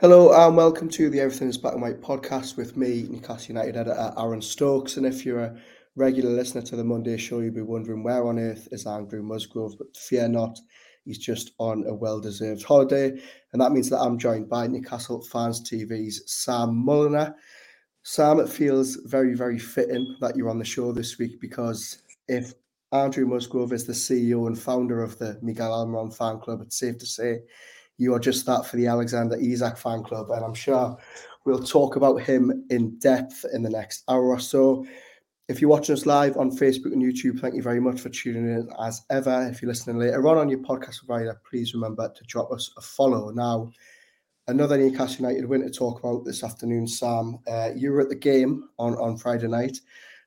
Hello and welcome to the Everything is Black and White podcast with me, Newcastle United editor Aaron Stokes. And if you're a regular listener to the Monday show, you'll be wondering where on earth is Andrew Musgrove. But fear not, he's just on a well deserved holiday. And that means that I'm joined by Newcastle Fans TV's Sam Mulliner. Sam, it feels very, very fitting that you're on the show this week because if Andrew Musgrove is the CEO and founder of the Miguel Almiron fan club, it's safe to say you are just that for the Alexander Isak fan club. And I'm sure we'll talk about him in depth in the next hour or so. If you're watching us live on Facebook and YouTube, thank you very much for tuning in as ever. If you're listening later on on your podcast provider, please remember to drop us a follow. Now, another Newcastle United win to talk about this afternoon, Sam. Uh, you were at the game on, on Friday night,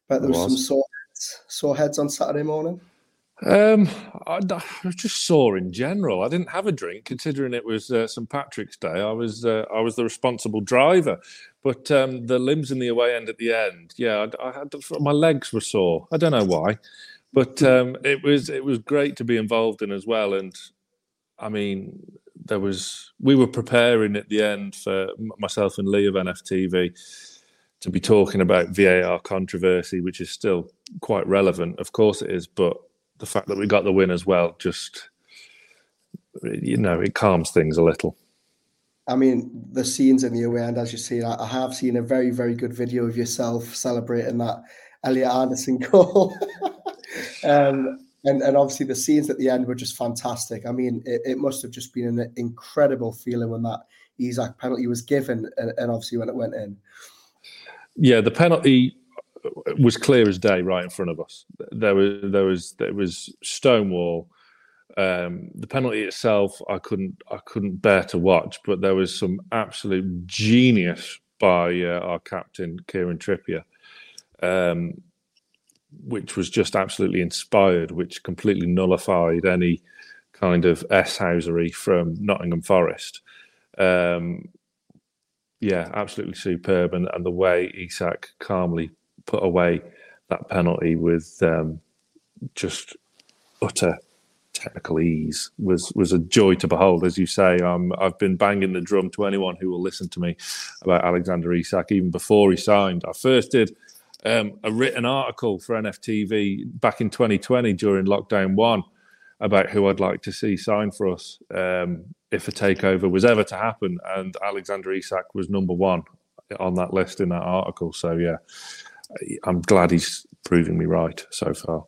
but there was, was. some sore heads, sore heads on Saturday morning. Um, I, I, was just sore in general. I didn't have a drink, considering it was uh, St Patrick's Day. I was uh, I was the responsible driver, but um, the limbs in the away end at the end, yeah, I, I, had my legs were sore. I don't know why, but um, it was it was great to be involved in as well. And I mean, there was we were preparing at the end for myself and Lee of NFTV to be talking about VAR controversy, which is still quite relevant. Of course, it is, but the fact that we got the win as well just you know it calms things a little. I mean, the scenes in the away end, as you see, I have seen a very, very good video of yourself celebrating that Elliot Anderson goal. um, and, and obviously, the scenes at the end were just fantastic. I mean, it, it must have just been an incredible feeling when that Isak penalty was given and, and obviously when it went in. Yeah, the penalty was clear as day right in front of us. There was there was there was Stonewall. Um, the penalty itself, I couldn't I couldn't bear to watch, but there was some absolute genius by uh, our captain Kieran Trippier, um, which was just absolutely inspired, which completely nullified any kind of S housery from Nottingham Forest. Um, yeah, absolutely superb, and, and the way Isak calmly put away that penalty with um, just utter technical ease was was a joy to behold. As you say, um, I've been banging the drum to anyone who will listen to me about Alexander Isak even before he signed. I first did um, a written article for NFTV back in 2020 during lockdown one about who I'd like to see sign for us um, if a takeover was ever to happen, and Alexander Isak was number one on that list in that article. So yeah, I'm glad he's proving me right so far.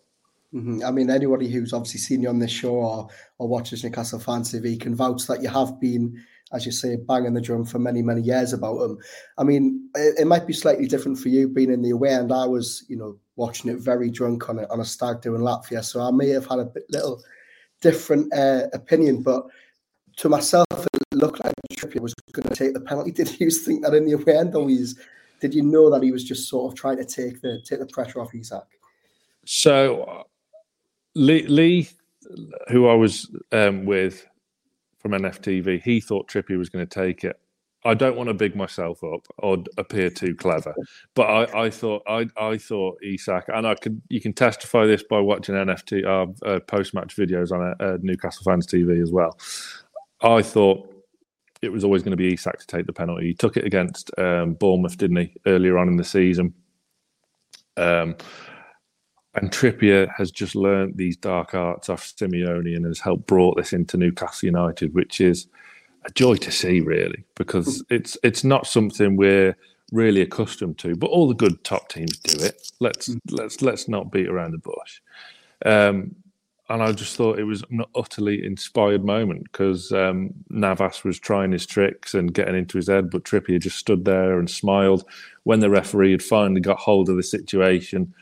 Mm-hmm. I mean, anybody who's obviously seen you on this show or, or watches Newcastle Fan TV can vouch that you have been, as you say, banging the drum for many, many years about him. I mean, it, it might be slightly different for you being in the away, and I was, you know, watching it very drunk on a, on a stag do in Latvia, so I may have had a bit, little different uh, opinion, but to myself, it looked like Trippier was going to take the penalty. Did you think that in the away end, or he's did you know that he was just sort of trying to take the take the pressure off Isak? So uh, Lee, Lee, who I was um, with from NFTV, he thought Trippy was going to take it. I don't want to big myself up or appear too clever, but I, I thought I, I thought Isak, and I could you can testify this by watching NFT uh, uh, post match videos on uh, Newcastle fans TV as well. I thought it was always going to be Isak to take the penalty. He took it against um, Bournemouth, didn't he, earlier on in the season? Um, and Trippier has just learned these dark arts off Simeone and has helped brought this into Newcastle United, which is a joy to see, really, because it's it's not something we're really accustomed to. But all the good top teams do it. Let's mm. let's let's not beat around the bush. Um, and I just thought it was an utterly inspired moment because um, Navas was trying his tricks and getting into his head, but Trippier just stood there and smiled. When the referee had finally got hold of the situation,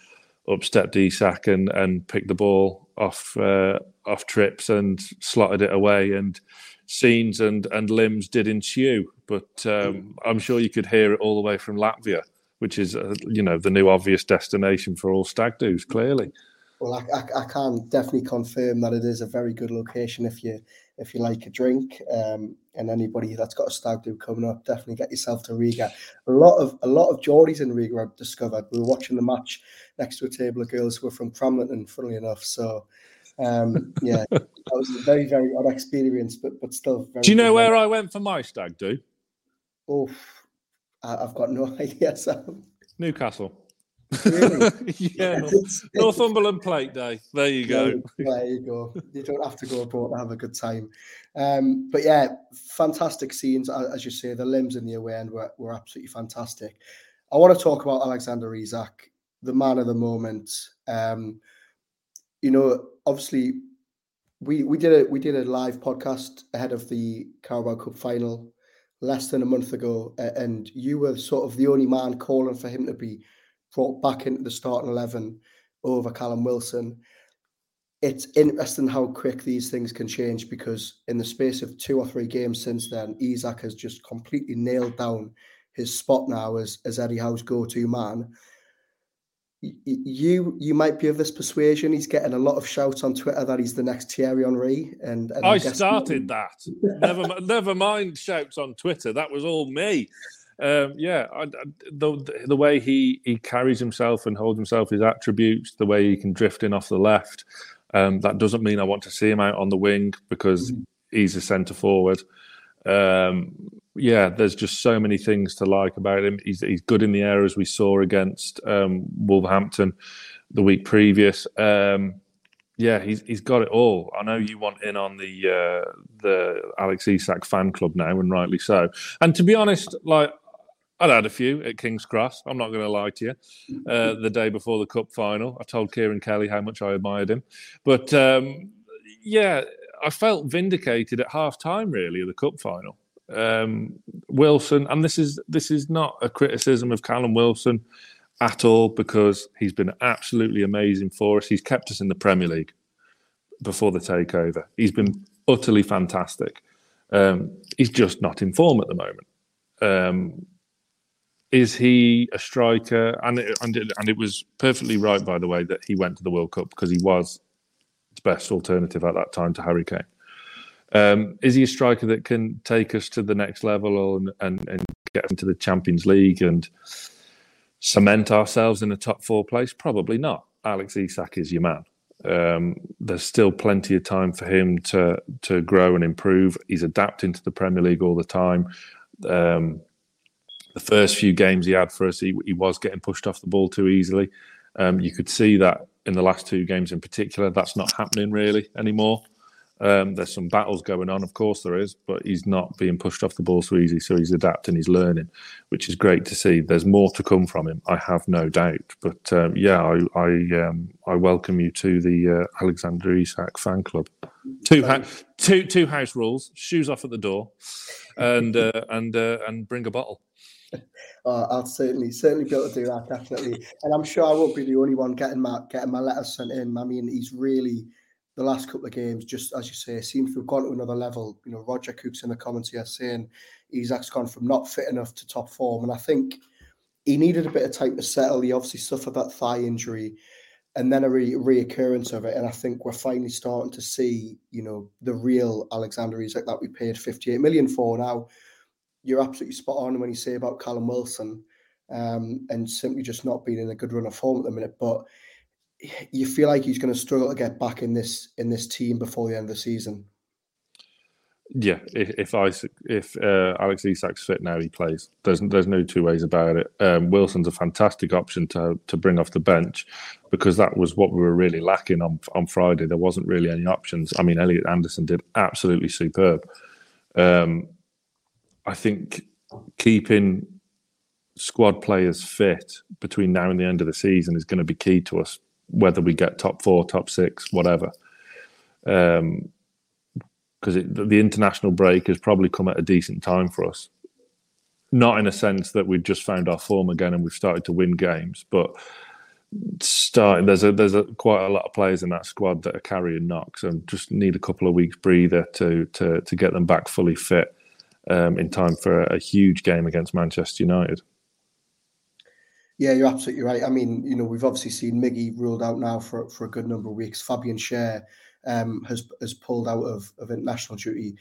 up stepped Isak and, and picked the ball off uh, off trips and slotted it away. And scenes and, and limbs did ensue, but um, I'm sure you could hear it all the way from Latvia, which is uh, you know the new obvious destination for all stag doos. Clearly. Well, I, I, I, can definitely confirm that it is a very good location if you if you like a drink. Um, and anybody that's got a stag do coming up, definitely get yourself to Riga. A lot of a lot of Geordies in Riga I've discovered. We were watching the match next to a table of girls who were from Cramlington, funnily enough. So um, yeah, that was a very very odd experience, but but still. do you know where I went for my stag do? Oh, I've got no idea, Sam. Newcastle. Really? yeah, North, Northumberland Plate Day. There you go. There you go. You don't have to go abroad to have a good time. Um, but yeah, fantastic scenes. As you say, the limbs in the away end were, were absolutely fantastic. I want to talk about Alexander Isak, the man of the moment. Um, you know, obviously, we we did a we did a live podcast ahead of the Carabao Cup final less than a month ago, and you were sort of the only man calling for him to be brought back into the starting 11 over Callum Wilson. It's interesting how quick these things can change because in the space of two or three games since then, Isak has just completely nailed down his spot now as, as Eddie Howe's go-to man. You you might be of this persuasion. He's getting a lot of shouts on Twitter that he's the next Thierry Henry, and, and I started that. never never mind shouts on Twitter. That was all me. Um, yeah, I, I, the the way he he carries himself and holds himself, his attributes, the way he can drift in off the left. Um, that doesn't mean I want to see him out on the wing because mm-hmm. he's a centre forward. Um, yeah, there's just so many things to like about him. He's he's good in the air as we saw against um, Wolverhampton the week previous. Um, yeah, he's he's got it all. I know you want in on the uh, the Alex Isak fan club now, and rightly so. And to be honest, like I'd had a few at King's Cross. I'm not going to lie to you. Uh, the day before the cup final, I told Kieran Kelly how much I admired him. But um, yeah, I felt vindicated at half time, really, of the cup final. Um, Wilson, and this is this is not a criticism of Callum Wilson at all because he's been absolutely amazing for us. He's kept us in the Premier League before the takeover. He's been utterly fantastic. Um, he's just not in form at the moment. Um, is he a striker? And it, and it, and it was perfectly right, by the way, that he went to the World Cup because he was the best alternative at that time to Harry Kane. Um, is he a striker that can take us to the next level and, and, and get into the Champions League and cement ourselves in a top four place? Probably not. Alex Isak is your man. Um, there's still plenty of time for him to to grow and improve. He's adapting to the Premier League all the time. Um, the first few games he had for us, he, he was getting pushed off the ball too easily. Um, you could see that in the last two games in particular. That's not happening really anymore. Um, there's some battles going on, of course there is, but he's not being pushed off the ball so easy. So he's adapting, he's learning, which is great to see. There's more to come from him, I have no doubt. But um, yeah, I I, um, I, welcome you to the uh, Alexander Isak fan club. Two, ha- two, two house rules: shoes off at the door, and uh, and uh, and bring a bottle. Uh, I'll certainly certainly be able to do that definitely, and I'm sure I won't be the only one getting my getting my letters sent in. I mean, he's really the last couple of games, just as you say, seems to have gone to another level. You know, Roger Cook's in the comments here saying Isak's gone from not fit enough to top form, and I think he needed a bit of time to settle. He obviously suffered that thigh injury, and then a re- reoccurrence of it. And I think we're finally starting to see, you know, the real Alexander Isak that we paid 58 million for now you're absolutely spot on when you say about Callum Wilson um, and simply just not being in a good run of form at the minute. But you feel like he's going to struggle to get back in this in this team before the end of the season. Yeah, if, if if uh, Alex Isak's fit now, he plays. There's there's no two ways about it. Um, Wilson's a fantastic option to to bring off the bench because that was what we were really lacking on on Friday. There wasn't really any options. I mean, Elliot Anderson did absolutely superb. Um, I think keeping squad players fit between now and the end of the season is going to be key to us, whether we get top four, top six, whatever. Um, because the international break has probably come at a decent time for us. Not in a sense that we've just found our form again and we've started to win games, but starting there's a there's a quite a lot of players in that squad that are carrying knocks and just need a couple of weeks breather to to to get them back fully fit um, in time for a, huge game against Manchester United. Yeah, you're absolutely right. I mean, you know, we've obviously seen Miggy ruled out now for, for a good number of weeks. Fabian Schär um, has has pulled out of, of international duty.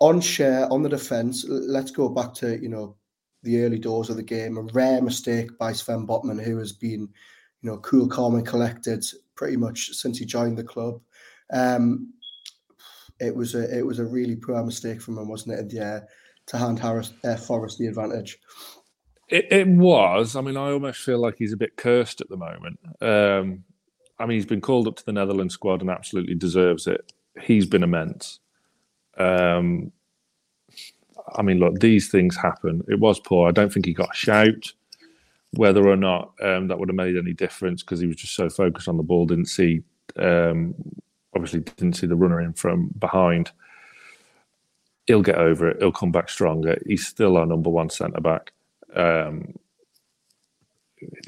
On Schär, on the defence, let's go back to, you know, the early doors of the game. A rare mistake by Sven Botman, who has been, you know, cool, calm and collected pretty much since he joined the club. Um, it was a it was a really poor mistake from him, wasn't it? The air to hand Harris uh, Forest the advantage. It, it, was. I mean, I almost feel like he's a bit cursed at the moment. Um, I mean, he's been called up to the Netherlands squad and absolutely deserves it. He's been immense. Um, I mean, look, these things happen. It was poor. I don't think he got a shout. Whether or not um, that would have made any difference because he was just so focused on the ball, didn't see, um, obviously, didn't see the runner in from behind. He'll get over it. He'll come back stronger. He's still our number one centre back. Um,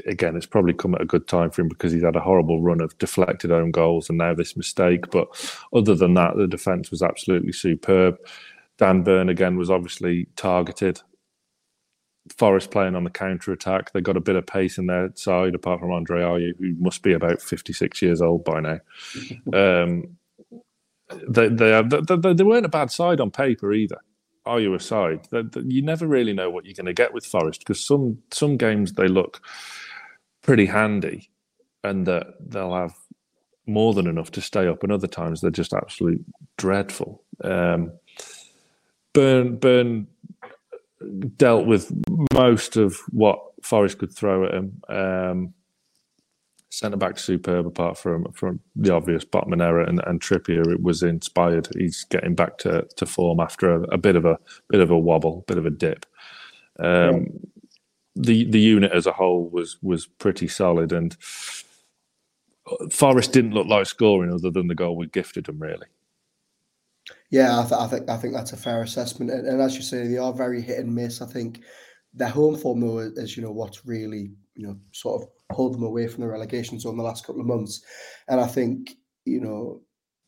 again, it's probably come at a good time for him because he's had a horrible run of deflected own goals and now this mistake. But other than that, the defence was absolutely superb. Dan Burn again was obviously targeted. Forest playing on the counter attack. They've got a bit of pace in their side, apart from Andre Ayew, who must be about 56 years old by now. Um, they, they, they, they weren't a bad side on paper either are you aside, that, that you never really know what you're going to get with Forest because some some games they look pretty handy, and that they'll have more than enough to stay up, and other times they're just absolute dreadful. Um, Burn Burn dealt with most of what Forest could throw at him. Um, centre back superb apart from from the obvious Botman error and, and Trippier it was inspired he's getting back to, to form after a, a bit of a bit of a wobble bit of a dip um, yeah. the the unit as a whole was was pretty solid and Forest didn't look like scoring other than the goal we gifted them really yeah I, th- I think I think that's a fair assessment and, and as you say they are very hit and miss I think their home form though is you know what's really you know sort of pulled them away from the relegation zone the last couple of months. And I think, you know,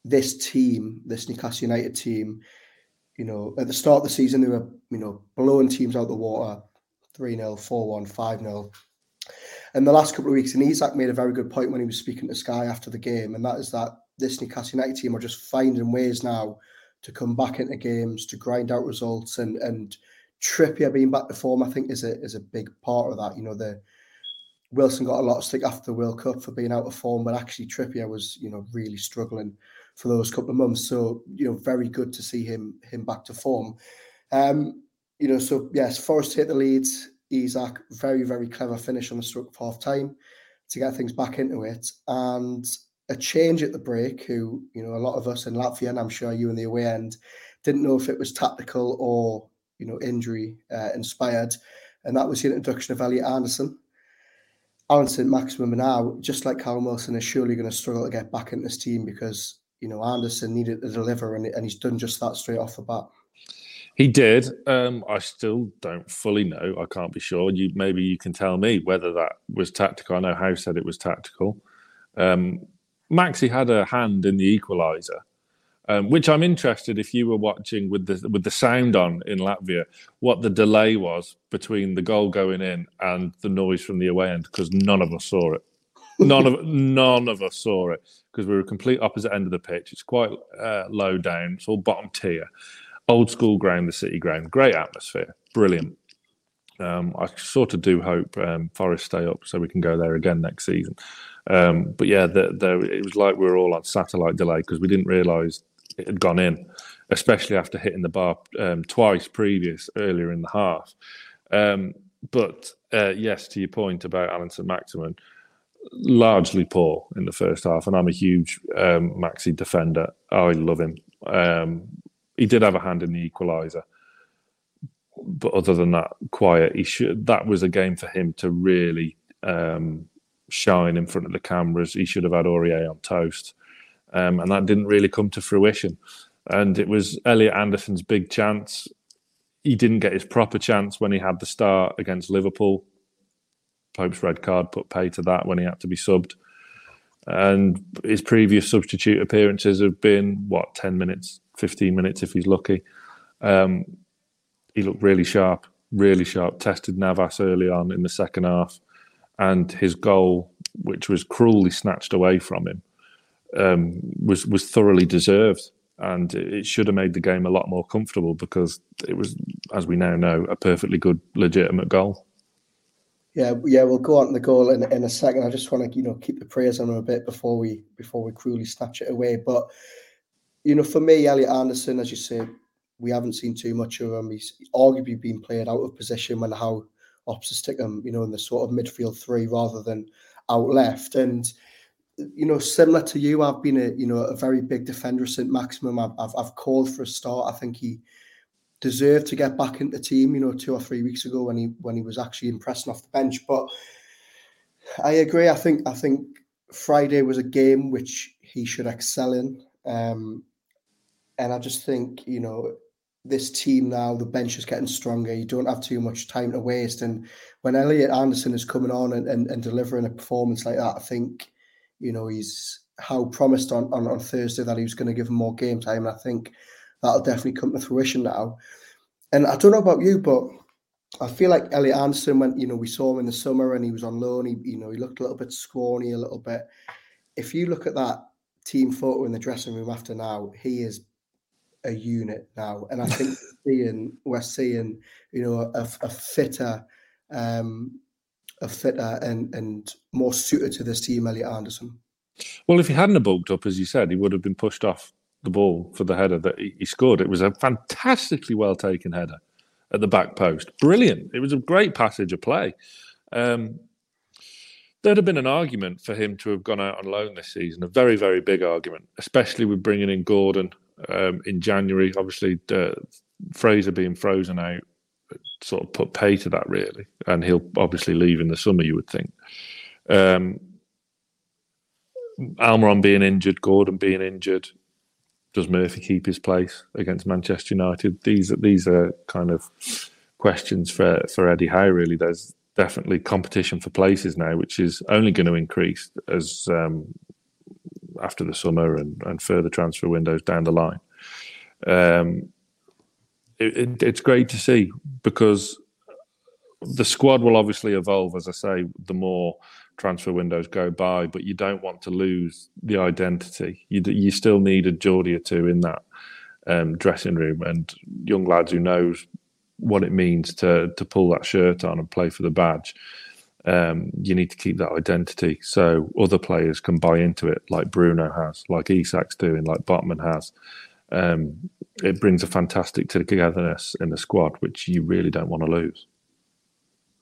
this team, this Newcastle United team, you know, at the start of the season, they were, you know, blowing teams out the water 3 0, 4 1, 5 0. And the last couple of weeks, and Isak made a very good point when he was speaking to Sky after the game, and that is that this Newcastle United team are just finding ways now to come back into games, to grind out results, and and Trippier being back to form, I think, is a is a big part of that. You know, the Wilson got a lot of stick after the World Cup for being out of form, but actually Trippier was, you know, really struggling for those couple of months. So, you know, very good to see him him back to form. Um, you know, so yes, Forest hit the leads. Isak, very, very clever finish on the stroke of half time to get things back into it. And a change at the break, who, you know, a lot of us in Latvia, and I'm sure you in the away end, didn't know if it was tactical or, you know, injury uh, inspired. And that was the introduction of Elliot Anderson, Allan Saint-Maximin now, just like Callum Wilson, is surely going to struggle to get back into this team because you know Anderson needed to deliver, and, and he's done just that straight off the bat. He did. Um, I still don't fully know. I can't be sure. You maybe you can tell me whether that was tactical. I know Howe said it was tactical. Um, Maxi had a hand in the equaliser, um, which I'm interested if you were watching with the with the sound on in Latvia, what the delay was between the goal going in and the noise from the away end because none of us saw it. None of none of us saw it because we were a complete opposite end of the pitch. It's quite uh, low down. It's all bottom tier, old school ground, the city ground. Great atmosphere, brilliant. Um, I sort of do hope um, Forest stay up so we can go there again next season. Um, but yeah, the, the, it was like we were all on satellite delay because we didn't realise it had gone in, especially after hitting the bar um, twice previous earlier in the half. Um, but uh, yes, to your point about Allan Saint-Maximin, largely poor in the first half, and I'm a huge um, Maxi defender. I love him. He did have a hand in the equaliser, but other than that, quiet. He should. That was a game for him to really um, shine in front of the cameras. He should have had Aurier on toast um, and that didn't really come to fruition. And it was Elliot Anderson's big chance. He didn't get his proper chance when he had the start against Liverpool. Pope's red card put pay to that when he had to be subbed. And his previous substitute appearances have been, what, 10 minutes, 15 minutes if he's lucky. Um, he looked really sharp, really sharp. Tested Navas early on in the second half. And his goal, which was cruelly snatched away from him, um, was was thoroughly deserved, and it should have made the game a lot more comfortable because it was, as we now know, a perfectly good, legitimate goal. Yeah, yeah, we'll go on to the goal in, in a second. I just want to, you know, keep the praise on him a bit before we before we cruelly snatch it away. But you know, for me, Elliot Anderson, as you say, we haven't seen too much of him. He's arguably been played out of position when Howe opposite stick him, you know, in the sort of midfield three rather than out left. And you know, similar to you, I've been a you know a very big defender Saint-Maximin. I've, I've, I've called for a start. I think he deserved to get back into the team. You know, two or three weeks ago when he when he was actually impressing off the bench. But I agree. I think I think Friday was a game which he should excel in. Um, and I just think you know this team now, the bench is getting stronger. You don't have too much time to waste. And when Elliot Anderson is coming on and, and, and delivering a performance like that, I think you know, he's Howe promised on, on, on Thursday that he was going to give him more game time. And I think that'll definitely come to fruition now. And I don't know about you, but I feel like Elliot Anderson, when you know we saw him in the summer and he was on loan, he you know he looked a little bit scrawny, a little bit. If you look at that team photo in the dressing room after now, he is a unit now, and I think seeing we're seeing you know a, a fitter, um, a fitter and and more suited to this team, Elliot Anderson. Well, if he hadn't have bulked up, as you said, he would have been pushed off the ball for the header that he scored. It was a fantastically well taken header at the back post. Brilliant. It was a great passage of play. Um, there'd have been an argument for him to have gone out on loan this season, a very, very big argument, especially with bringing in Gordon um, in January. Obviously, Fraser being frozen out sort of put pay to that really, and he'll obviously leave in the summer. You would think. Um, Almiron being injured, Gordon being injured, does Murphy keep his place against Manchester United? These these are kind of questions for for Eddie Howe. Really, there's definitely competition for places now, which is only going to increase as um, after the summer and, and further transfer windows down the line. Um, it, it, it's great to see because the squad will obviously evolve, as I say, the more transfer windows go by, but you don't want to lose the identity. You, you still need a Geordie or two in that um, dressing room and young lads who knows what it means to to pull that shirt on and play for the badge. Um, you need to keep that identity so other players can buy into it, like Bruno has, like Isak's doing, like Botman has. Um, it brings a fantastic togetherness in the squad, which you really don't want to lose.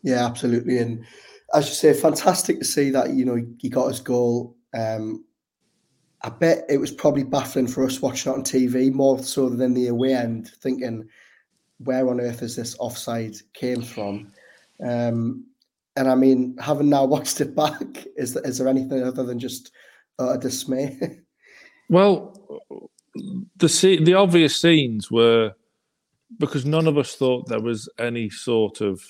Yeah, absolutely. And as you say, fantastic to see that you know he got his goal. Um, I bet it was probably baffling for us watching it on TV more so than the away end, thinking where on earth is this offside came from. Um, and I mean, having now watched it back, is there, is there anything other than just uh, dismay? well, the the obvious scenes were because none of us thought there was any sort of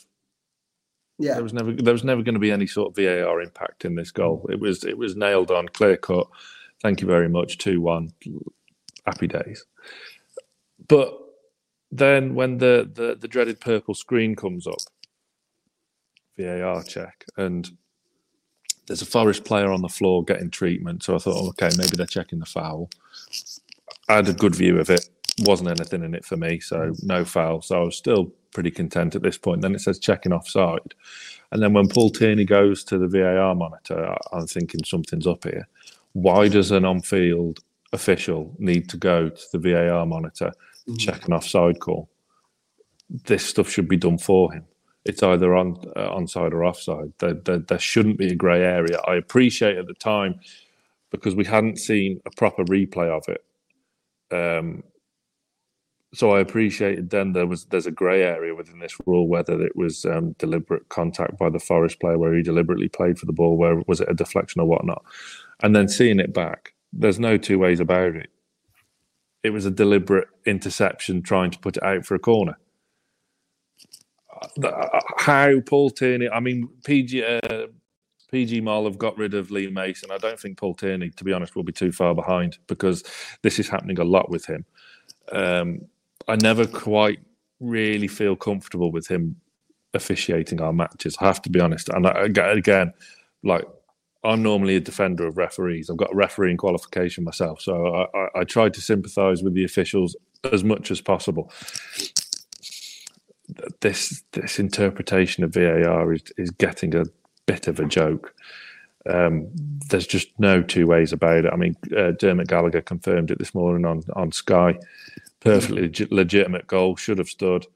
yeah. There was never there was never going to be any sort of VAR impact in this goal. It was it was nailed on, clear cut. Thank you very much. Two one. Happy days. But then when the, the the dreaded purple screen comes up, VAR check, and there's a Forest player on the floor getting treatment. So I thought, okay, maybe they're checking the foul. I had a good view of it. Wasn't anything in it for me, so no foul. So I was still pretty content at this point. Then it says checking offside. And then when Paul Tierney goes to the VAR monitor, I'm thinking something's up here. Why does an on field official need to go to the VAR monitor, mm-hmm. check an offside call? This stuff should be done for him. It's either on uh, onside or offside. There, there, there shouldn't be a grey area. I appreciate at the time because we hadn't seen a proper replay of it. Um, so I appreciated then there was there's a grey area within this rule whether it was um, deliberate contact by the Forest player where he deliberately played for the ball, where was it a deflection or whatnot, and then seeing it back, there's no two ways about it. It was a deliberate interception trying to put it out for a corner. Uh, how Paul Tierney? I mean, PG uh, PGMOL have got rid of Lee Mason. I don't think Paul Tierney, to be honest, will be too far behind because this is happening a lot with him. Um, I never quite really feel comfortable with him officiating our matches. I have to be honest. And I, again, like I'm normally a defender of referees. I've got a refereeing qualification myself, so I, I, I try to sympathise with the officials as much as possible. This this interpretation of VAR is is getting a bit of a joke. Um, there's just no two ways about it. I mean, uh, Dermot Gallagher confirmed it this morning on on Sky. Perfectly leg- legitimate goal, should have stood.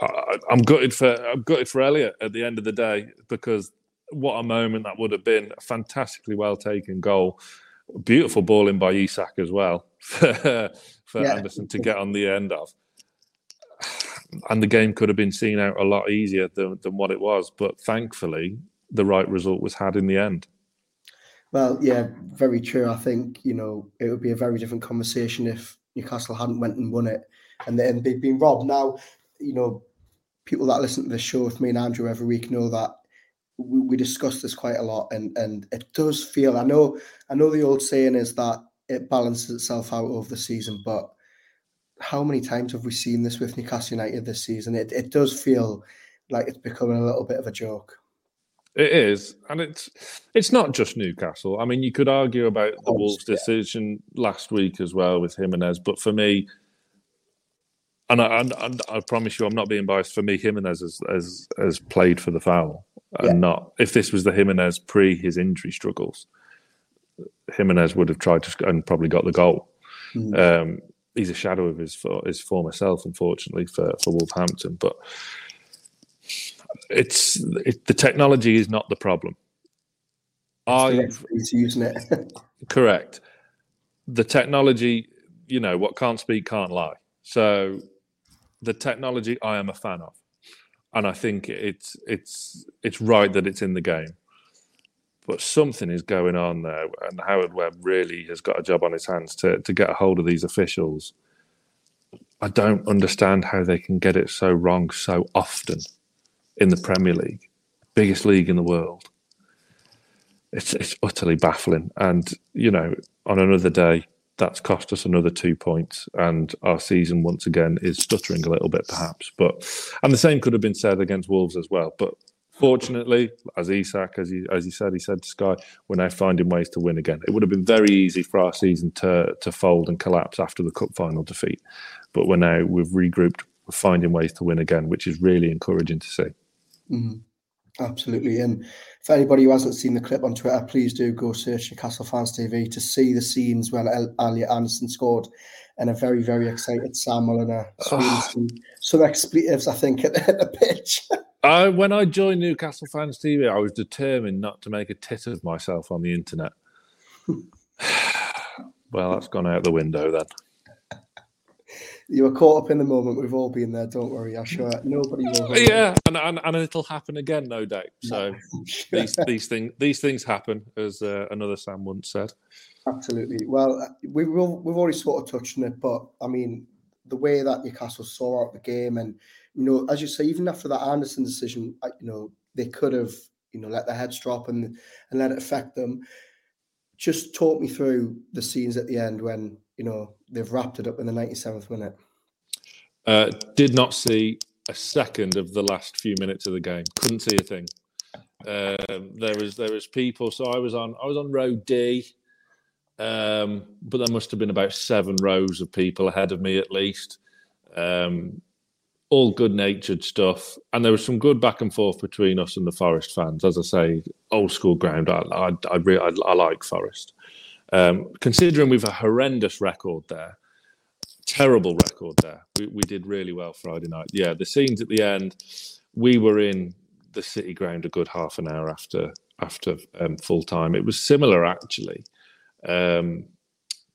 I, I'm gutted for I'm gutted for Elliott at the end of the day because what a moment that would have been! A fantastically well taken goal, beautiful ball in by Isak as well for, for yeah. Anderson to get on the end of. And the game could have been seen out a lot easier than, than what it was, but thankfully the right result was had in the end. Well, yeah, very true. I think you know it would be a very different conversation if Newcastle hadn't went and won it, and then they'd been robbed. Now, you know, people that listen to the show with me and Andrew every week know that we, we discuss this quite a lot, and and it does feel. I know, I know the old saying is that it balances itself out over the season, but how many times have we seen this with Newcastle United this season? It it does feel like it's becoming a little bit of a joke. It is, and it's it's not just Newcastle. I mean, you could argue about the Wolves' decision last week as well with Jimenez, but for me, and I, and, I promise you, I'm not being biased. For me, Jimenez has has, has played for the foul, and yeah. not if this was the Jimenez pre his injury struggles, Jimenez would have tried to and probably got the goal. Mm. Um, he's a shadow of his his former self, unfortunately for for Wolverhampton, but it's it, the technology is not the problem. I using it. correct. The technology, you know, what can't speak can't lie. So, the technology I am a fan of, and I think it's it's it's right that it's in the game. But something is going on there, and Howard Webb really has got a job on his hands to to get a hold of these officials. I don't understand how they can get it so wrong so often in the Premier League, biggest league in the world. It's it's utterly baffling. And you know, on another day, that's cost us another two points, and our season once again is stuttering a little bit, perhaps. But and the same could have been said against Wolves as well. But fortunately, as Isak, as he as he said, he said to Sky, we're now finding ways to win again. It would have been very easy for our season to to fold and collapse after the cup final defeat, but we're now we've regrouped, we're finding ways to win again, which is really encouraging to see. Mm-hmm. Absolutely. And for anybody who hasn't seen the clip on Twitter, please do go search Newcastle Fans TV to see the scenes when Elliott Anderson scored and a very, very excited Sam Mulliner some, some expletives, I think, at, at the pitch. I, when I joined Newcastle Fans TV, I was determined not to make a tit of myself on the internet. well, that's gone out the window then you were caught up in the moment. We've all been there. Don't worry. I'm sure nobody will. Yeah, and, and, and it'll happen again, no doubt. So sure. these these things these things happen, as uh, another Sam once said. Absolutely. Well, we have we've already sort of touched on it, but I mean, the way that Newcastle saw out the game, and you know, as you say, even after that Anderson decision, you know, they could have you know let their heads drop and and let it affect them. Just talk me through the scenes at the end when you know they've wrapped it up in the 97th minute. Uh, did not see a second of the last few minutes of the game. Couldn't see a thing. Um, there was there was people. So I was on I was on row D, um, but there must have been about seven rows of people ahead of me at least. Um, all good natured stuff, and there was some good back and forth between us and the Forest fans. As I say, old school ground. I I I, really, I, I like Forest. Um, considering we've a horrendous record there, terrible record there. We, we did really well Friday night. Yeah, the scenes at the end, we were in the city ground a good half an hour after after um, full time. It was similar actually um,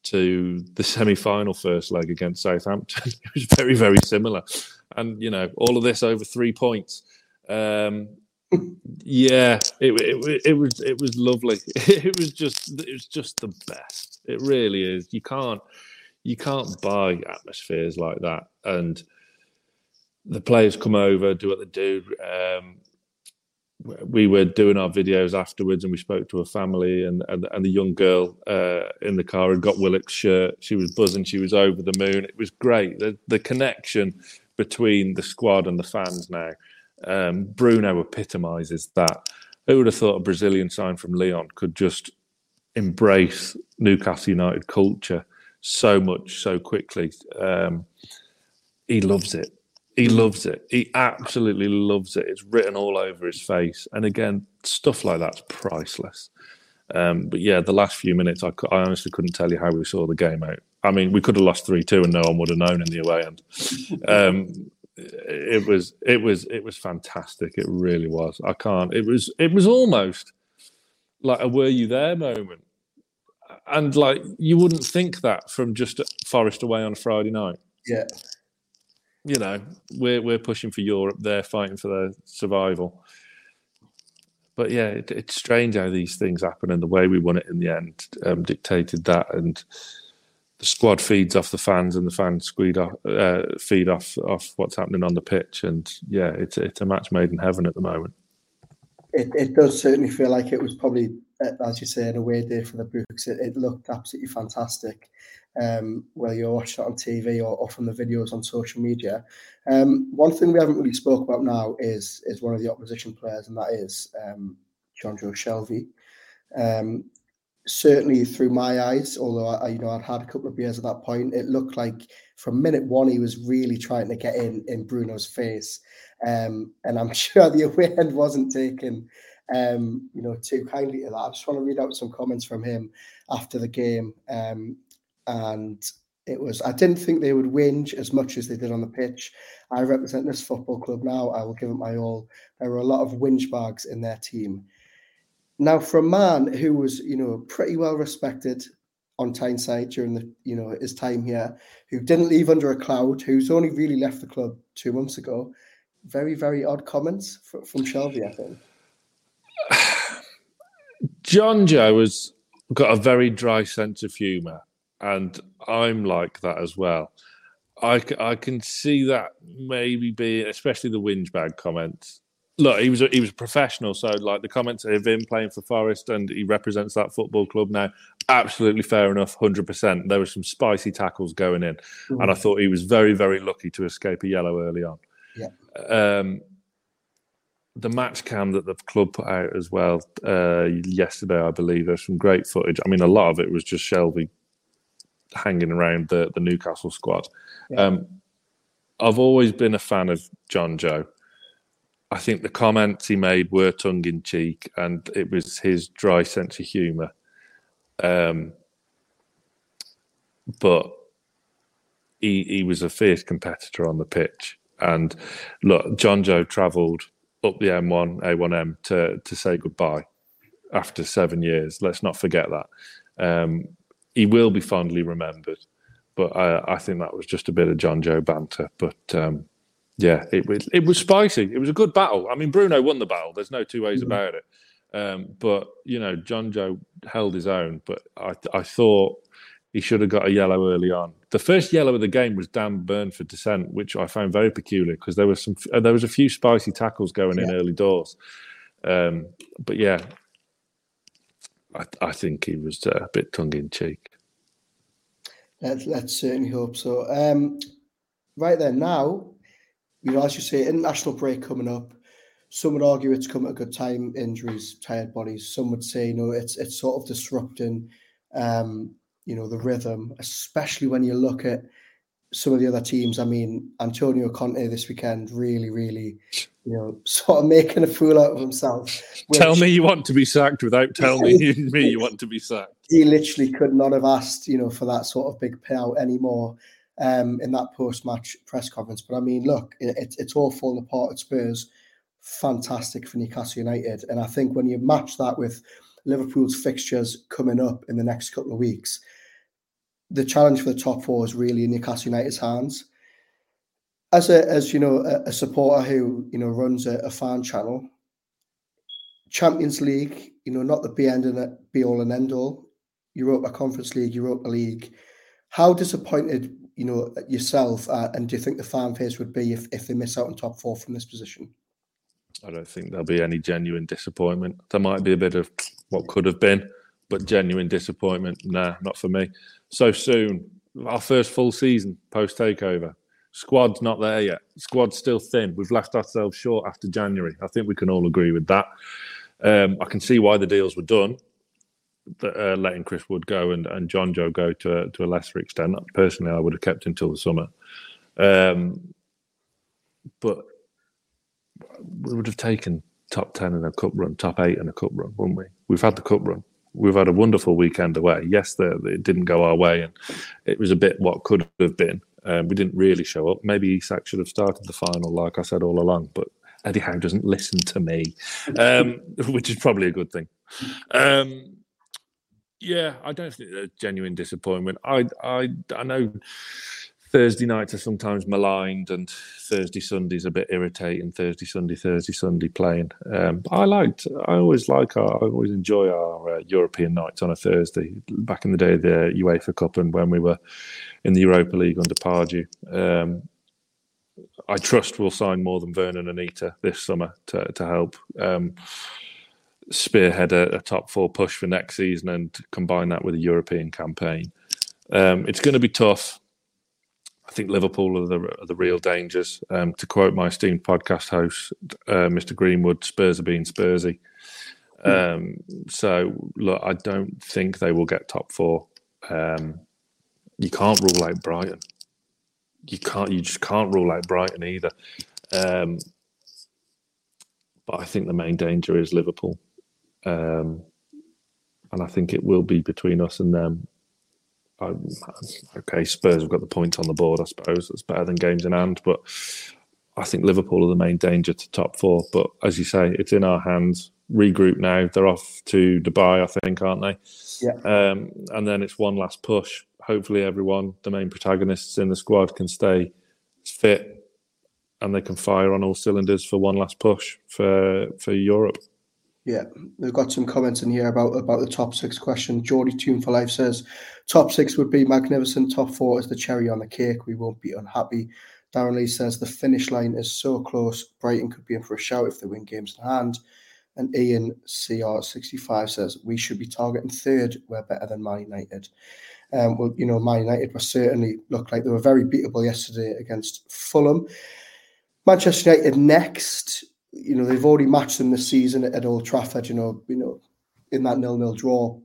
to the semi final first leg against Southampton. it was very very similar, and you know all of this over three points. Um, yeah, it, it, it was it was lovely. It was just it was just the best. It really is. You can't you can't buy atmospheres like that. And the players come over, do what they do. Um, we were doing our videos afterwards, and we spoke to a family, and and, and the young girl uh, in the car had got Willock's shirt. She was buzzing. She was over the moon. It was great. The the connection between the squad and the fans now um, Bruno epitomises that. Who would have thought a Brazilian sign from Lyon could just embrace Newcastle United culture so much so quickly? Um, he loves it. He loves it. He absolutely loves it. It's written all over his face. And again, stuff like that's priceless. Um, but yeah, the last few minutes, I, I, honestly couldn't tell you how we saw the game out. I mean, we could have lost three two, and no one would have known in the away end. Um, it was, it was, it was fantastic. It really was. I can't. It was, it was almost like a "Were you there?" moment, and like you wouldn't think that from just Forest away on a Friday night. Yeah. You know, we're we're pushing for Europe. They're fighting for their survival but yeah, it, it's strange how these things happen, and the way we won it in the end um, dictated that. And the squad feeds off the fans, and the fans off, uh, feed off off what's happening on the pitch. And yeah, it's it's a match made in heaven at the moment. It it does certainly feel like it was probably, uh, as you say, an away day for the Books. It, it looked absolutely fantastic. Um, whether you watched it on TV or, or, from the videos on social media. Um, one thing we haven't really spoke about now is is one of the opposition players, and that is um, Jonjo Shelvey. Um, certainly through my eyes, although I, you know I'd had a couple of beers at that point, it looked like from minute one he was really trying to get in in Bruno's face, um, and I'm sure the away end wasn't taken, um, you know, too kindly to that. I just want to read out some comments from him after the game, um, and it was I didn't think they would whinge as much as they did on the pitch. I represent this football club now. I will give it my all. There were a lot of whinge bags in their team. Now, for a man who was, you know, pretty well respected on Tyneside during the, you know, his time here, who didn't leave under a cloud, who's only really left the club two months ago, very, very odd comments from, from Shelvey, I think. Jonjo has got a very dry sense of humour, and I'm like that as well. I, I can see that maybe be, especially the whinge bag comments. Look, he was a, he was a professional, so like the comments of him playing for Forest and he represents that football club now. Absolutely fair enough, hundred percent. There were some spicy tackles going in, mm. and I thought he was very very lucky to escape a yellow early on. Yeah. Um, the match cam that the club put out as well uh, yesterday, I believe, there's some great footage. I mean, a lot of it was just Shelvey hanging around the, the Newcastle squad. Yeah. Um, I've always been a fan of Jonjo. I think the comments he made were tongue in cheek, and it was his dry sense of humour. Um, but he he was a fierce competitor on the pitch. And look, Jonjo travelled up the M1, A1M to to say goodbye after seven years. Let's not forget that. Um, he will be fondly remembered. But I, I think that was just a bit of Jonjo banter. But um, yeah, it was it was spicy. It was a good battle. I mean, Bruno won the battle. There's no two ways mm-hmm. about it. Um, but you know, Jonjo held his own. But I I thought he should have got a yellow early on. The first yellow of the game was Dan Burn for dissent, which I found very peculiar because there was some there was a few spicy tackles going yeah. in early doors. Um, but yeah, I, I think he was uh, a bit tongue in cheek. Let's, let's certainly hope so. Um, right then, now, you know, as you say, international break coming up. Some would argue it's come at a good time, injuries, tired bodies. Some would say, you know, it's it's sort of disrupting, um, you know, the rhythm, especially when you look at some of the other teams. I mean, Antonio Conte this weekend really, really, you know, sort of making a fool out of himself. Which, Tell me you want to be sacked without telling me, you want to be sacked. He literally could not have asked, you know, for that sort of big payout anymore um, in that post-match press conference. But I mean, look, it, it's all falling apart at Spurs. Fantastic for Newcastle United, and I think when you match that with Liverpool's fixtures coming up in the next couple of weeks the challenge for the top four is really in Newcastle United's hands. As a as you know a, a supporter who you know runs a, a, fan channel, Champions League, you know not the be end and be all and end all. Europa Conference League, Europa League. How disappointed you know yourself uh, and do you think the fan base would be if, if they miss out on top four from this position? I don't think there'll be any genuine disappointment. There might be a bit of what could have been, but genuine disappointment, nah, not for me so soon. Our first full season post takeover. Squad's not there yet. Squad's still thin. We've left ourselves short after January. I think we can all agree with that. Um, I can see why the deals were done, uh, letting Chris Wood go and, and Jonjo go to, to a lesser extent. Personally, I would have kept until the summer. Um, but we would have taken top 10 in a cup run, top eight in a cup run, wouldn't we? We've had the cup run. We've had a wonderful weekend away. Yes, the, it didn't go our way, and it was a bit what could have been. Um, we didn't really show up. Maybe Isak should have started the final, like I said all along, but Eddie Howe doesn't listen to me, um, which is probably a good thing. Um, yeah, I don't think there's a genuine disappointment. I, I, I know Thursday nights are sometimes maligned, and Thursday Sunday's a bit irritating. Thursday Sunday, Thursday Sunday playing. Um, I liked. I always like our. I always enjoy our uh, European nights on a Thursday. Back in the day, the UEFA Cup, and when we were in the Europa League under Pardew. Um, I trust we'll sign more than Vurnon and Anita this summer to to help. Um, spearhead a, a, top four push for next season and combine that with a European campaign. Um, it's going to be tough. I think Liverpool are the, are the real dangers. Um, to quote my esteemed podcast host, uh, Mr. Greenwood, Spurs are being Spursy. Um, so, look, I don't think they will get top four. Um, you can't rule out Brighton. You can't. You just can't rule out Brighton either. Um, but I think the main danger is Liverpool, um, and I think it will be between us and them okay, Spurs have got the points on the board, I suppose. That's better than games in hand. But I think Liverpool are the main danger to top four. But as you say, it's in our hands. Regroup now. They're off to Dubai, I think, aren't they? Yeah. Um, and then it's one last push. Hopefully, everyone, the main protagonists in the squad, can stay fit and they can fire on all cylinders for one last push for for Europe. Yeah, we've got some comments in here about about the top six question. Geordie Toon for Life says top six would be magnificent. Top four is the cherry on the cake. We won't be unhappy. Darren Lee says the finish line is so close. Brighton could be in for a shout if they win games in hand. And Ian CR65 says we should be targeting third. We're better than Man United. Um, well, you know, Man United were certainly looked like they were very beatable yesterday against Fulham. Manchester United next you know they've already matched them this season at, Old Trafford. You know, you know, in that nil-nil draw.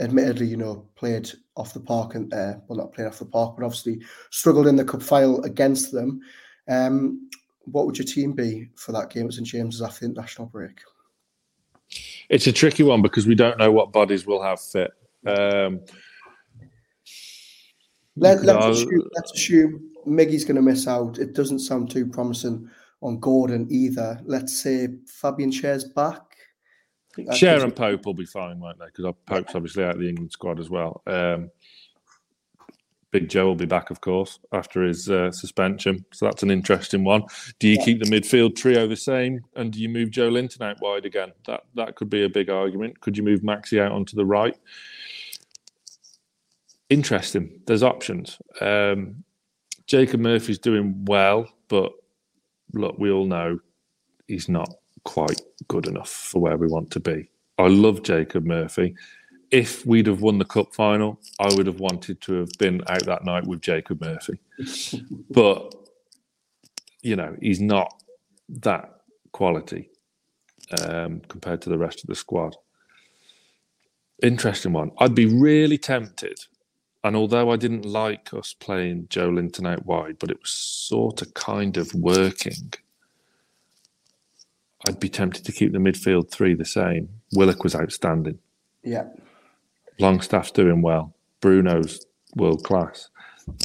Admittedly, you know, played off the park and uh, well, not played off the park, but obviously struggled in the cup final against them. Um, what would your team be for that game at St James's after the international break? It's a tricky one because we don't know what bodies will have fit. Um, Let, us assume, let's assume Miggy's going to miss out. It doesn't sound too promising on Gordon either. Let's say Fabian Schär's back. Schär and Pope will be fine, won't they? Because Pope's obviously out of the England squad as well. Um, Big Joe will be back, of course, after his uh, suspension. So that's an interesting one. Do you yeah. keep the midfield trio the same, and do you move Joelinton out wide again? That that could be a big argument. Could you move Maxi out onto the right? Interesting. There's options. Um, Jacob Murphy's doing well, but look, we all know he's not quite good enough for where we want to be. I love Jacob Murphy. If we'd have won the cup final, I would have wanted to have been out that night with Jacob Murphy. but, you know, he's not that quality um, compared to the rest of the squad. Interesting one. I'd be really tempted and although I didn't like us playing Joelinton out wide, but it was sort of kind of working, I'd be tempted to keep the midfield three the same. Willock was outstanding. Yeah. Longstaff's doing well. Bruno's world class.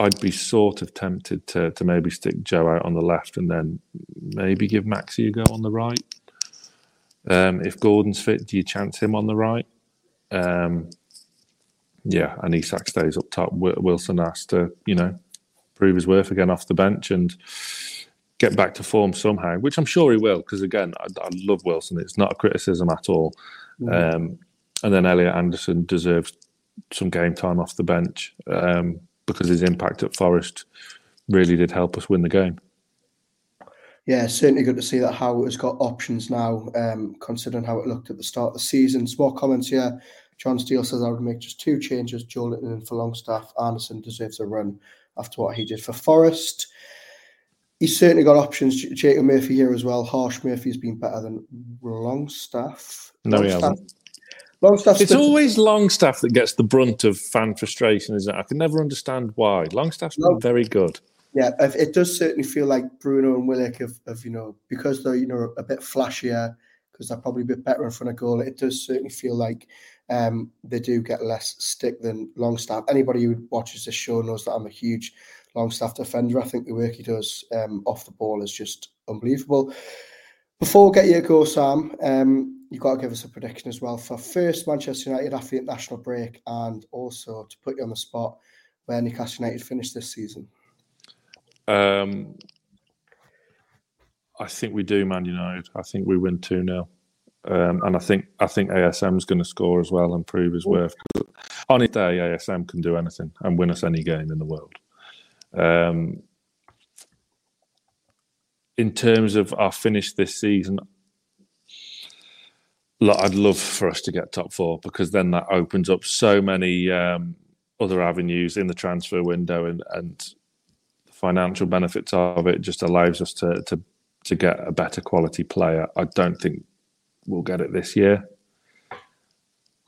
I'd be sort of tempted to to maybe stick Joe out on the left and then maybe give Maxi a go on the right. Um, if Gordon's fit, do you chance him on the right? Um, yeah, and Isak stays up top. Wilson has to, you know, prove his worth again off the bench and get back to form somehow, which I'm sure he will. Because again, I, I, love Wilson. It's not a criticism at all. Mm. Um, and then Elliot Anderson deserves some game time off the bench um, because his impact at Forest really did help us win the game. Yeah, certainly good to see that Howe has got options now, um, considering how it looked at the start of the season. Small comments here. John Steele says I would make just two changes. Joelinton and for Longstaff. Anderson deserves a run after what he did for Forest. He's certainly got options. Jacob Murphy here as well. Harsh Murphy's been better than Longstaff. No, Longstaff. he hasn't. Longstaff it's always Longstaff that gets the brunt of fan frustration, isn't it? I can never understand why. Longstaff's been Long- very good. Yeah, it does certainly feel like Bruno and Willock have, have, you know, because they're, you know, a bit flashier, because they're probably a bit better in front of goal. It does certainly feel like um, they do get less stick than Longstaff. Anybody who watches this show knows that I'm a huge Longstaff defender. I think the work he does um, off the ball is just unbelievable. Before we get you to go, Sam, um, you've got to give us a prediction as well for first Manchester United after the international break and also to put you on the spot where Newcastle United finish this season. Um, I think we do, Man United. I think we win 2 0. Um, and I think I think ASM is going to score as well and prove his worth. On his day, ASM can do anything and win us any game in the world. Um, in terms of our finish this season, look, I'd love for us to get top four because then that opens up so many um, other avenues in the transfer window and, and the financial benefits of it just allows us to, to to get a better quality player. I don't think we'll get it this year.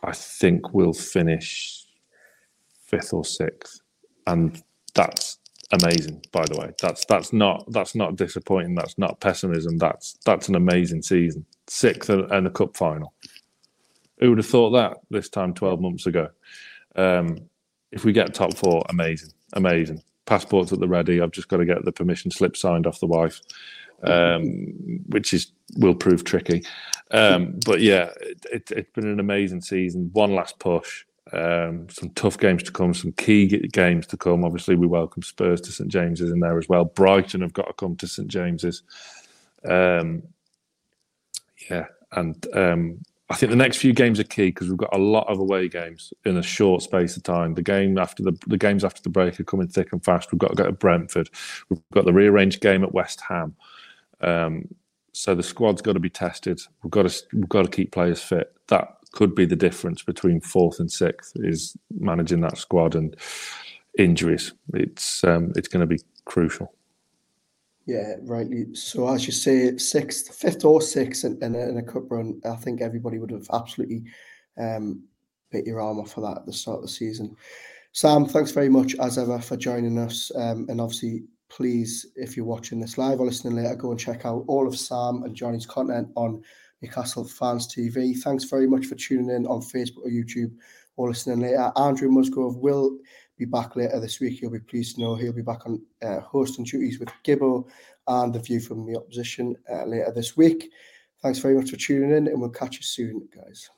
I think we'll finish fifth or sixth, and that's amazing. By the way, that's that's not that's not disappointing. That's not pessimism. That's that's an amazing season. Sixth and a cup final. Who would have thought that this time twelve months ago? Um, if we get top four, amazing, amazing. Passports at the ready. I've just got to get the permission slip signed off the wife um, which is will prove tricky. Um, but yeah, it, has been an amazing season. One last push. Um, some tough games to come, some key games to come. Obviously, we welcome Spurs to St James's in there as well. Brighton have got to come to St James's. Um, yeah, and um, I think the next few games are key because we've got a lot of away games in a short space of time. The game after the the games after the break are coming thick and fast. We've got to go to Brentford. We've got the rearranged game at West Ham. Um, so the squad's got to be tested. We've got to we've got to keep players fit. That could be the difference between fourth and sixth is managing that squad and injuries. It's um, it's going to be crucial. Yeah, rightly. So as you say, sixth, fifth or sixth in, in, a, in a cup run, I think everybody would have absolutely um, bit your arm off for that at the start of the season. Sam, thanks very much as ever for joining us, um, and obviously please, if you're watching this live or listening later, go and check out all of Sam and Johnny's content on Newcastle Fans TV. Thanks very much for tuning in on Facebook or YouTube or listening later. Andrew Musgrove will be back later this week. You'll be pleased to know he'll be back on uh, hosting duties with Gibbo and the view from the opposition uh, later this week. Thanks very much for tuning in, and we'll catch you soon, guys.